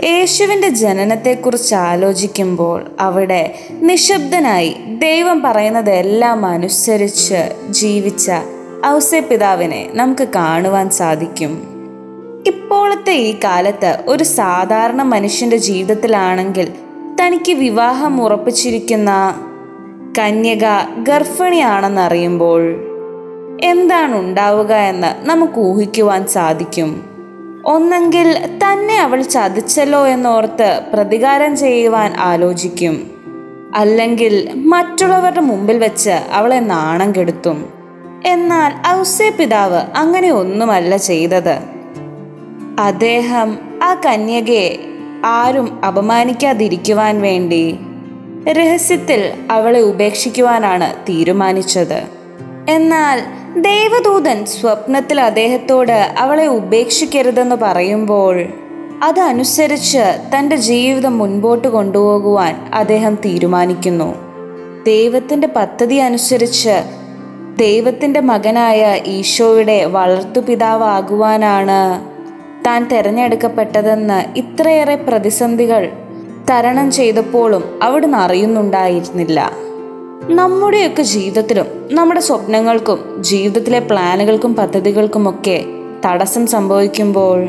യേശുവിന്റെ ജനനത്തെക്കുറിച്ച് ആലോചിക്കുമ്പോൾ അവിടെ നിശബ്ദനായി ദൈവം പറയുന്നതെല്ലാം അനുസരിച്ച് ജീവിച്ച ഔസെ പിതാവിനെ നമുക്ക് കാണുവാൻ സാധിക്കും. ഇപ്പോഴത്തെ ഈ കാലത്ത് ഒരു സാധാരണ മനുഷ്യന്റെ ജീവിതത്തിലാണെങ്കിൽ തനിക്ക് വിവാഹം ഉറപ്പിച്ചിരിക്കുന്ന കന്യക ഗർഭിണിയാണെന്നറിയുമ്പോൾ എന്താണ് ഉണ്ടാവുക എന്ന് നമുക്ക് ഊഹിക്കുവാൻ സാധിക്കും. ഒന്നെങ്കിൽ തന്നെ അവൾ ചതിച്ചല്ലോ എന്നോർത്ത് പ്രതികാരം ചെയ്യുവാൻ ആലോചിക്കും. അല്ലെങ്കിൽ മറ്റുള്ളവരുടെ മുമ്പിൽ വെച്ച് അവളെ നാണം കെടുത്തും. എന്നാൽ ഔസേ പിതാവ് അങ്ങനെ ഒന്നുമല്ല ചെയ്തത്. അദ്ദേഹം ആ കന്യകയെ ആരും അപമാനിക്കാതിരിക്കുവാൻ വേണ്ടി രഹസ്യത്തിൽ അവളെ ഉപേക്ഷിക്കുവാനാണ് തീരുമാനിച്ചത്. എന്നാൽ ദേവദൂതൻ സ്വപ്നത്തിൽ അദ്ദേഹത്തോട് അവളെ ഉപേക്ഷിക്കരുതെന്ന് പറയുമ്പോൾ അതനുസരിച്ച് തന്റെ ജീവിതം മുൻപോട്ട് കൊണ്ടുപോകുവാൻ അദ്ദേഹം തീരുമാനിക്കുന്നു. ദൈവത്തിന്റെ പദ്ധതി അനുസരിച്ച് ദൈവത്തിന്റെ മകനായ ഈശോയുടെ വളർത്തുപിതാവാകുവാനാണ് താൻ തിരഞ്ഞെടുക്കപ്പെട്ടതെന്ന് ഇത്രയേറെ പ്രതിസന്ധികൾ തരണം ചെയ്തപ്പോഴും അവിടുന്ന് അറിയുന്നുണ്ടായിരുന്നില്ല. നമ്മുടെയൊക്കെ ജീവിതത്തിലും നമ്മുടെ സ്വപ്നങ്ങൾക്കും ജീവിതത്തിലെ പ്ലാനുകൾക്കും പദ്ധതികൾക്കുമൊക്കെ തടസ്സം സംഭവിക്കുമ്പോൾ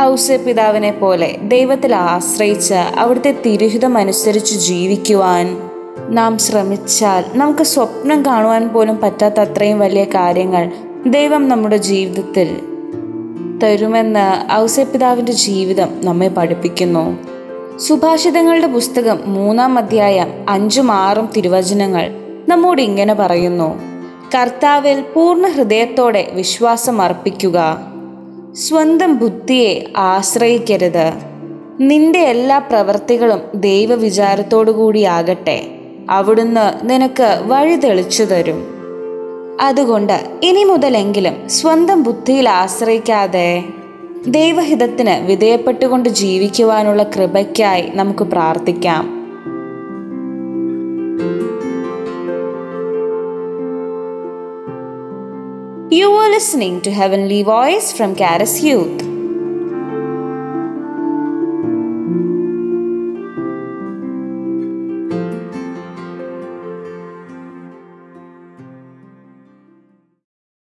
ഔസേ പിതാവിനെ പോലെ ദൈവത്തിൽ ആശ്രയിച്ച് അവിടുത്തെ തിരുഹിതം അനുസരിച്ച് ജീവിക്കുവാൻ നാം ശ്രമിച്ചാൽ നമുക്ക് സ്വപ്നം കാണുവാൻ പോലും പറ്റാത്ത അത്രയും വലിയ കാര്യങ്ങൾ ദൈവം നമ്മുടെ ജീവിതത്തിൽ തരുമെന്ന് ഔസപിതാവിന്റെ ജീവിതം നമ്മെ പഠിപ്പിക്കുന്നു. സുഭാഷിതങ്ങളുടെ പുസ്തകം മൂന്നാം അധ്യായം അഞ്ചും ആറും തിരുവചനങ്ങൾ നമ്മോട് ഇങ്ങനെ പറയുന്നു. കർത്താവിൽ പൂർണ ഹൃദയത്തോടെ വിശ്വാസം അർപ്പിക്കുക. സ്വന്തം ബുദ്ധിയെ ആശ്രയിക്കരുത്. നിന്റെ എല്ലാ പ്രവൃത്തികളും ദൈവവിചാരത്തോടു ആകട്ടെ. അവിടുന്ന് നിനക്ക് വഴി തെളിച്ചു തരും. അതുകൊണ്ട് ഇനി മുതലെങ്കിലും സ്വന്തം ബുദ്ധിയിൽ ആശ്രയിക്കാതെ ദൈവഹിതത്തിന് വിധേയപ്പെട്ടുകൊണ്ട് ജീവിക്കുവാനുള്ള കൃപയ്ക്കായി നമുക്ക് പ്രാർത്ഥിക്കാം You are listening to Heavenly Voice from Caris Youth.